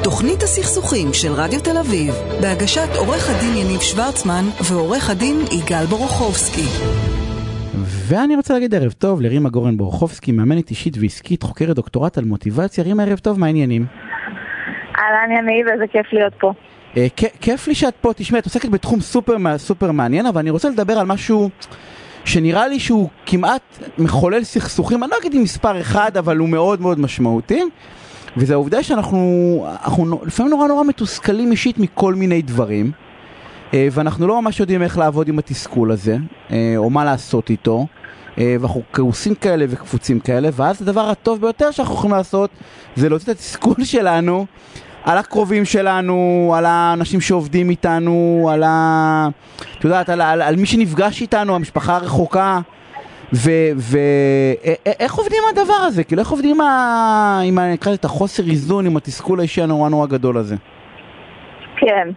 תוכנית הסכסוכים של רדיו תל אביב, בהגשת עורך הדין יניב שוורצמן ועורך הדין יגאל בורוכובסקי. ואני רוצה להגיד ערב טוב לרימה גורן בורוכובסקי, מאמנת אישית ועסקית, חוקרת דוקטורט על מוטיבציה. רימה, ערב טוב, מה העניינים? אהלן יניב, איזה כיף להיות פה. אה, כיף לי שאת פה, תשמעי, את עוסקת בתחום סופר, סופר מעניין, אבל אני רוצה לדבר על משהו שנראה לי שהוא כמעט מחולל סכסוכים, אני לא אגיד עם מספר אחד, אבל הוא מאוד מאוד משמעותי. וזה העובדה שאנחנו אנחנו, לפעמים נורא נורא מתוסכלים אישית מכל מיני דברים אה, ואנחנו לא ממש יודעים איך לעבוד עם התסכול הזה אה, או מה לעשות איתו אה, ואנחנו כעוסים כאלה וקפוצים כאלה ואז הדבר הטוב ביותר שאנחנו יכולים לעשות זה להוציא את התסכול שלנו על הקרובים שלנו, על האנשים שעובדים איתנו, על ה... את יודעת, על, על, על מי שנפגש איתנו, המשפחה הרחוקה ואיך עובדים הדבר הזה? כאילו איך עובדים עם, החוסר איזון, עם התסכול האישי הנורא נורא גדול הזה? כן.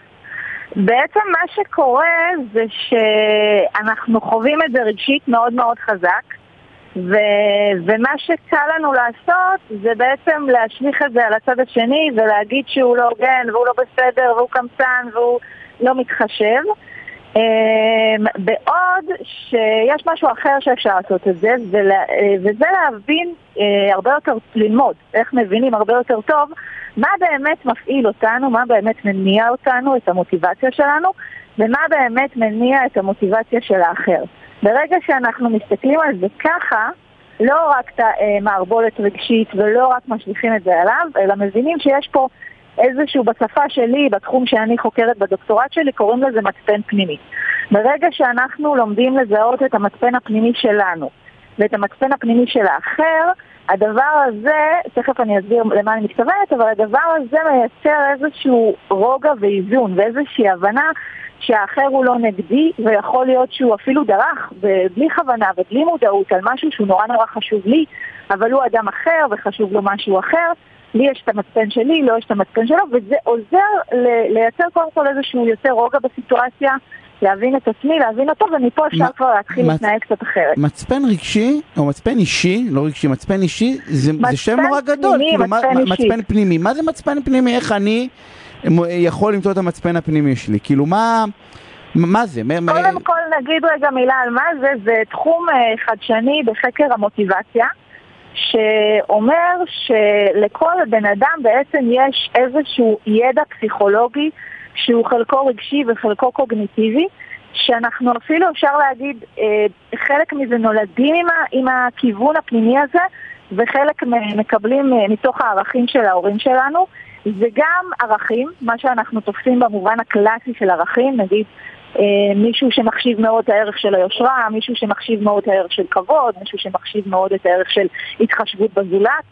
בעצם מה שקורה זה שאנחנו חווים את זה רגשית מאוד מאוד חזק ו... ומה שקל לנו לעשות זה בעצם להשליך את זה על הצד השני ולהגיד שהוא לא הוגן והוא לא בסדר והוא קמצן והוא לא מתחשב בעוד שיש משהו אחר שאפשר לעשות את זה, אה, וזה להבין אה, הרבה יותר, ללמוד איך מבינים הרבה יותר טוב מה באמת מפעיל אותנו, מה באמת מניע אותנו, את המוטיבציה שלנו, ומה באמת מניע את המוטיבציה של האחר. ברגע שאנחנו מסתכלים על זה ככה, לא רק את המערבולת אה, רגשית ולא רק משליכים את זה עליו, אלא מבינים שיש פה איזשהו, בשפה שלי, בתחום שאני חוקרת בדוקטורט שלי, קוראים לזה מצפן פנימי. ברגע שאנחנו לומדים לזהות את המצפן הפנימי שלנו ואת המצפן הפנימי של האחר, הדבר הזה, תכף אני אסביר למה אני מתכוונת, אבל הדבר הזה מייצר איזשהו רוגע ואיזון ואיזושהי הבנה שהאחר הוא לא נגדי ויכול להיות שהוא אפילו דרך בלי כוונה ובלי מודעות על משהו שהוא נורא נורא חשוב לי, אבל הוא אדם אחר וחשוב לו משהו אחר לי יש את המצפן שלי, לא יש את המצפן שלו, וזה עוזר לייצר קודם כל איזשהו יותר רוגע בסיטואציה, להבין את עצמי, להבין אותו, ומפה אפשר כבר להתחיל להתנהג קצת אחרת. מצפן רגשי, או מצפן אישי, לא רגשי, מצפן אישי, זה, זה שם נורא גדול. פנימי, כאילו, מצפן מה, מצפן פנימי. מה זה מצפן פנימי? איך אני יכול למצוא את המצפן הפנימי שלי? כאילו, מה... מה זה? קודם כל נגיד רגע מילה על מה זה, זה תחום אה, חדשני בחקר המוטיבציה. שאומר שלכל בן אדם בעצם יש איזשהו ידע פסיכולוגי שהוא חלקו רגשי וחלקו קוגניטיבי, שאנחנו אפילו אפשר להגיד, אה, חלק מזה נולדים עם, עם הכיוון הפנימי הזה, וחלק מקבלים אה, מתוך הערכים של ההורים שלנו. זה גם ערכים, מה שאנחנו תופסים במובן הקלאסי של ערכים, נגיד מישהו שמחשיב מאוד את הערך של היושרה, מישהו שמחשיב מאוד את הערך של כבוד, מישהו שמחשיב מאוד את הערך של התחשבות בזולת,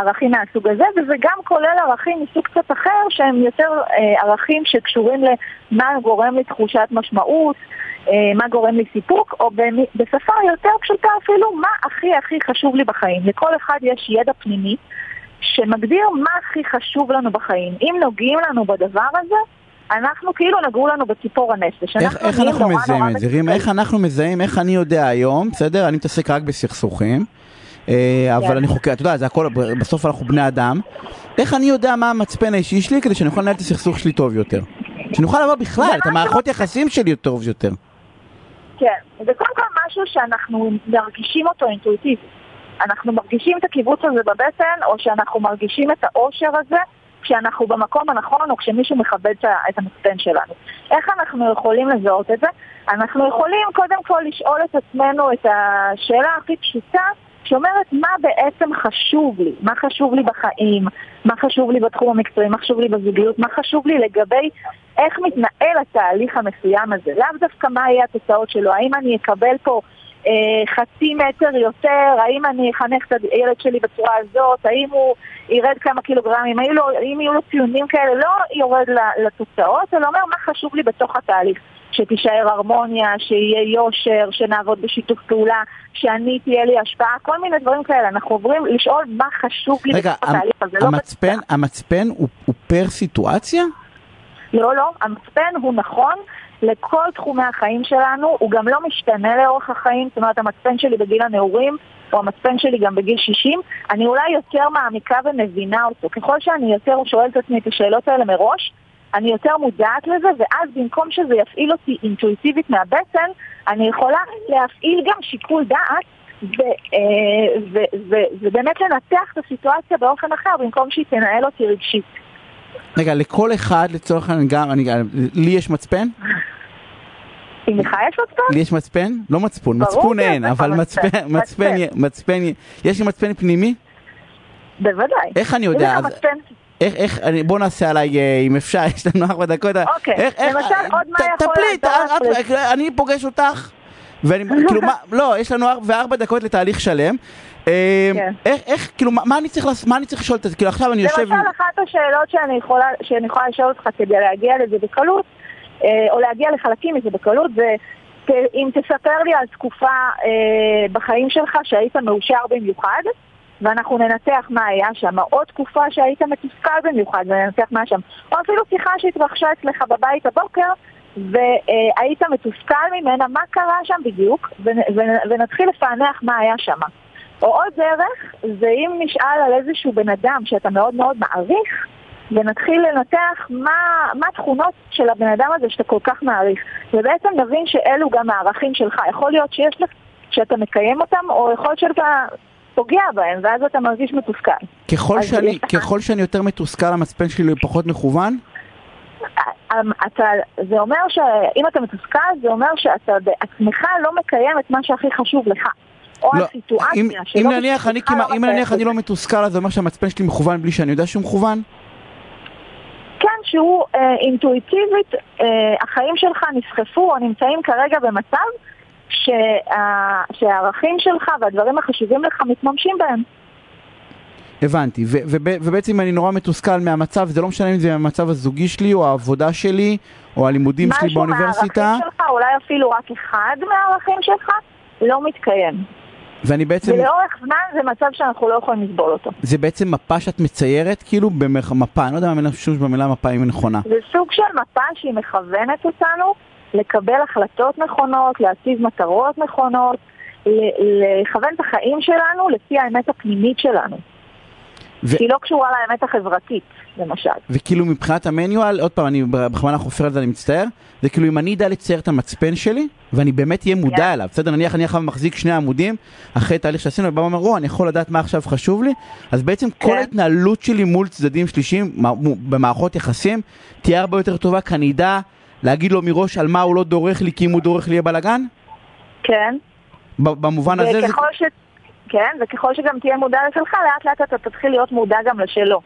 ערכים מהסוג הזה, וזה גם כולל ערכים מסוג קצת אחר שהם יותר אה, ערכים שקשורים למה גורם לי תחושת משמעות, אה, מה גורם לי סיפוק, או בשפה יותר פשוטה אפילו, מה הכי הכי חשוב לי בחיים. לכל אחד יש ידע פנימי שמגדיר מה הכי חשוב לנו בחיים. אם נוגעים לנו בדבר הזה, אנחנו כאילו נגעו לנו בציפור הנפש. איך, איך אנחנו מזהים את זה? רים, איך אנחנו מזהים, איך אני יודע היום, בסדר? אני מתעסק רק בסכסוכים, אה, אבל אני חוקר, אתה יודע, זה הכל, בסוף אנחנו בני אדם. איך אני יודע מה המצפן האישי שלי כדי שאני אוכל לנהל את הסכסוך שלי טוב יותר? שאני אוכל לבוא בכלל, את המערכות יחסים שלי טוב יותר. כן, זה קודם כל משהו שאנחנו מרגישים אותו אינטואיטיבית. אנחנו מרגישים את הקיבוץ הזה בבטן, או שאנחנו מרגישים את האושר הזה כשאנחנו במקום הנכון או כשמישהו מכבד את המצפן שלנו. איך אנחנו יכולים לזהות את זה? אנחנו יכולים קודם כל לשאול את עצמנו את השאלה הכי פשוטה שאומרת מה בעצם חשוב לי, מה חשוב לי בחיים, מה חשוב לי בתחום המקצועי, מה חשוב לי בזוגיות, מה חשוב לי לגבי איך מתנהל התהליך המסוים הזה. לאו דווקא מה יהיה התוצאות שלו, האם אני אקבל פה חצי מטר יותר, האם אני אחנך את הילד שלי בצורה הזאת, האם הוא ירד כמה קילוגרמים, האם, לא, האם יהיו לו ציונים כאלה, לא יורד לתוצאות, אלא אומר מה חשוב לי בתוך התהליך. שתישאר הרמוניה, שיהיה יושר, שנעבוד בשיתוף פעולה, שאני תהיה לי השפעה, כל מיני דברים כאלה. אנחנו עוברים לשאול מה חשוב לי רגע, בתוך התהליך הזה. רגע, המצפן, לא המצפן הוא, הוא פר סיטואציה? לא, לא, המצפן הוא נכון לכל תחומי החיים שלנו, הוא גם לא משתנה לאורך החיים, זאת אומרת המצפן שלי בגיל הנעורים, או המצפן שלי גם בגיל 60, אני אולי יותר מעמיקה ומבינה אותו. ככל שאני יותר שואלת את עצמי את השאלות האלה מראש, אני יותר מודעת לזה, ואז במקום שזה יפעיל אותי אינטואיטיבית מהבטן, אני יכולה להפעיל גם שיקול דעת אה, ובאמת לנתח את הסיטואציה באופן אחר במקום שהיא תנהל אותי רגשית. רגע, לכל אחד לצורך העניין גם, אני, לי יש מצפן? אם לך יש מצפן? לי יש מצפן? לא מצפון, מצפון אין, אבל מצפן, מצפן, מצפן, יש לי מצפן פנימי? בוודאי. איך אני יודע? איך, איך, אני, בוא נעשה עליי, אה, אם אפשר, יש לנו ארבע דקות. אוקיי, איך, למשל איך, עוד מה יכול לעשות? אני פוגש אותך, ואני, כאילו, מה, לא, יש לנו ארבע דקות לתהליך שלם. אה, כן. איך, איך, כאילו, מה אני צריך מה אני צריך לשאול את זה? כאילו, עכשיו אני יושב... למשל, אחת השאלות שאני יכולה, שאני יכולה לשאול אותך כדי להגיע לזה בקלות, אה, או להגיע לחלקים מזה בקלות, זה אם תספר לי על תקופה בחיים שלך שהיית מאושר במיוחד, ואנחנו ננתח מה היה שם, או תקופה שהיית מתוסכל במיוחד וננתח מה היה שם, או אפילו שיחה שהתרחשה אצלך בבית הבוקר והיית מתוסכל ממנה, מה קרה שם בדיוק, ונתחיל לפענח מה היה שם. או עוד דרך, זה אם נשאל על איזשהו בן אדם שאתה מאוד מאוד מעריך, ונתחיל לנתח מה, מה התכונות של הבן אדם הזה שאתה כל כך מעריך. ובעצם נבין שאלו גם הערכים שלך. יכול להיות שיש לך, שאתה מקיים אותם, או יכול להיות שאתה פוגע בהם, ואז אתה מרגיש מתוסכל. ככל שאני, ככל שאני יותר מתוסכל, המצפן שלי הוא פחות מכוון? אמ, אתה, זה אומר שאם אתה מתוסכל, זה אומר שאתה בעצמך לא מקיים את מה שהכי חשוב לך. או לא, הסיטואציה אם, שלא אם נניח אני, אם נניח אני לא מתוסכל, אז זה אומר שהמצפן שלי מכוון בלי שאני יודע שהוא מכוון? כן, שהוא אה, אינטואיטיבית, אה, החיים שלך נסחפו או נמצאים כרגע במצב שה... שהערכים שלך והדברים החשובים לך מתממשים בהם. הבנתי, ו- ו- ובעצם אני נורא מתוסכל מהמצב, זה לא משנה אם זה המצב הזוגי שלי או העבודה שלי או הלימודים שלי באוניברסיטה. משהו מהערכים שלך, אולי אפילו רק אחד מהערכים שלך, לא מתקיים. ואני בעצם... ולאורך זמן זה מצב שאנחנו לא יכולים לסבול אותו. זה בעצם מפה שאת מציירת, כאילו, במפה, אני לא יודע מה המילה במילה מפה אם היא נכונה. זה סוג של מפה שהיא מכוונת אותנו לקבל החלטות נכונות, להציב מטרות נכונות, לכוון את החיים שלנו לפי האמת הפנימית שלנו. ו... שהיא לא קשורה לאמת החברתית, למשל. וכאילו מבחינת המניואל, עוד פעם, אני בכוונה חופר על זה, אני מצטער, זה כאילו אם אני אדע לצייר את המצפן שלי, ואני באמת אהיה מודע yeah. אליו, בסדר? נניח אני עכשיו מחזיק שני עמודים, אחרי תהליך שעשינו, ובא ואומר, או, אני יכול לדעת מה עכשיו חשוב לי, אז בעצם yeah. כל כן. ההתנהלות שלי מול צדדים שלישיים, במערכות יחסים, תהיה הרבה יותר טובה, כי אני אדע להגיד לו מראש על מה הוא לא דורך לי, כי אם הוא דורך לי יהיה בלאגן? כן. במובן הזה זה... ש... כן, וככל שגם תהיה מודע לשלך, לאט לאט אתה תתחיל להיות מודע גם לשלו.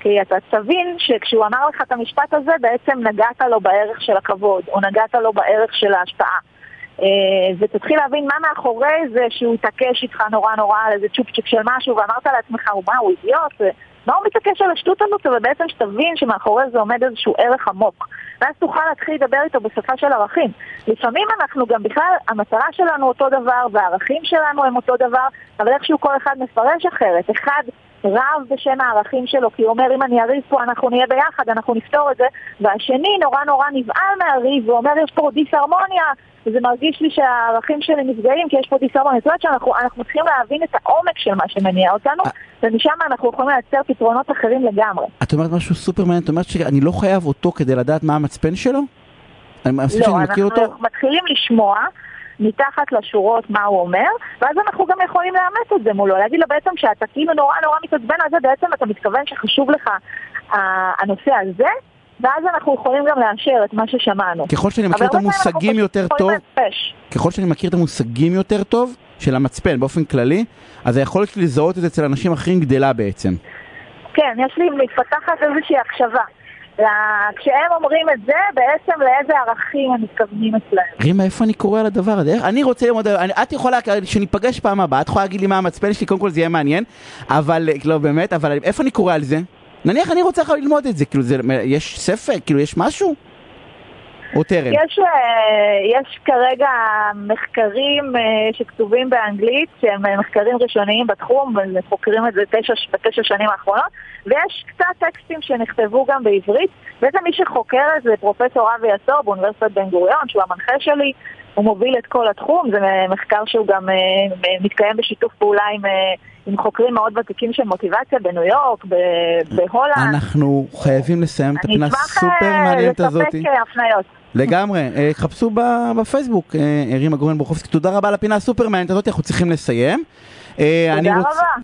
כי אתה תבין שכשהוא אמר לך את המשפט הזה, בעצם נגעת לו בערך של הכבוד, או נגעת לו בערך של ההשפעה. אה, ותתחיל להבין מה מאחורי זה שהוא התעקש איתך נורא נורא על איזה צ'ופצ'יק של משהו, ואמרת לעצמך, מה, הוא אידיוט? מה הוא מתעקש על השטות הזאת, ובעצם שתבין שמאחורי זה עומד איזשהו ערך עמוק. ואז תוכל להתחיל לדבר איתו בשפה של ערכים. לפעמים אנחנו גם בכלל, המטרה שלנו אותו דבר, והערכים שלנו הם אותו דבר, אבל איכשהו כל אחד מפרש אחרת. אחד רב בשם הערכים שלו, כי הוא אומר אם אני אריב פה אנחנו נהיה ביחד, אנחנו נפתור את זה, והשני נורא נורא נבהל מהריב ואומר יש פה דיסהרמוניה, וזה מרגיש לי שהערכים שלי נפגעים כי יש פה. זאת אומרת שאנחנו מתחילים להבין את העומק של מה שמניע אותנו, אה. ומשם אנחנו יכולים לייצר פתרונות אחרים לגמרי. את אומרת משהו סופר מעניין, את אומרת שאני לא חייב אותו כדי לדעת מה המצפן שלו? לא, אנחנו מתחילים לשמוע. מתחת לשורות מה הוא אומר, ואז אנחנו גם יכולים לאמץ את זה מולו, להגיד לו בעצם שאתה כאילו נורא נורא מתעצבן על זה, בעצם אתה מתכוון שחשוב לך הנושא הזה, ואז אנחנו יכולים גם לאשר את מה ששמענו. ככל שאני מכיר את המושגים יותר טוב, ככל שאני מכיר את המושגים יותר טוב, של המצפן באופן כללי, אז היכולת שלי לזהות את זה אצל אנשים אחרים גדלה בעצם. כן, יש לי מתפתחת איזושהי הקשבה. כשהם אומרים את זה, בעצם לאיזה ערכים הם מתכוונים אצלם. רימה, איפה אני קורא על הדבר הזה? אני רוצה ללמוד, את יכולה, שניפגש פעם הבאה, את יכולה להגיד לי מה המצפן שלי, קודם כל זה יהיה מעניין, אבל, לא באמת, אבל איפה אני קורא על זה? נניח אני רוצה ללמוד את זה, כאילו, זה, יש ספר, כאילו, יש משהו? או טרם? יש, אה, יש כרגע מחקרים אה, שכתובים באנגלית, שהם אה, מחקרים ראשוניים בתחום, וחוקרים את זה תשע, בתשע שנים האחרונות, ויש קצת טקסטים שנכתבו גם בעברית, בעצם מי שחוקר את זה פרופסור אבי עשור באוניברסיטת בן גוריון, שהוא המנחה שלי, הוא מוביל את כל התחום, זה מחקר שהוא גם מתקיים בשיתוף פעולה עם... עם חוקרים מאוד ותיקים של מוטיבציה בניו יורק, בהולנד. אנחנו חייבים לסיים את הפינה הסופר מעניינת הזאת. אני אשמח לספק הפניות. לגמרי, חפשו בפייסבוק, רימה גורן ברוכובסקי, תודה רבה על הפינה הסופר מעניינת הזאת, אנחנו צריכים לסיים. תודה רבה.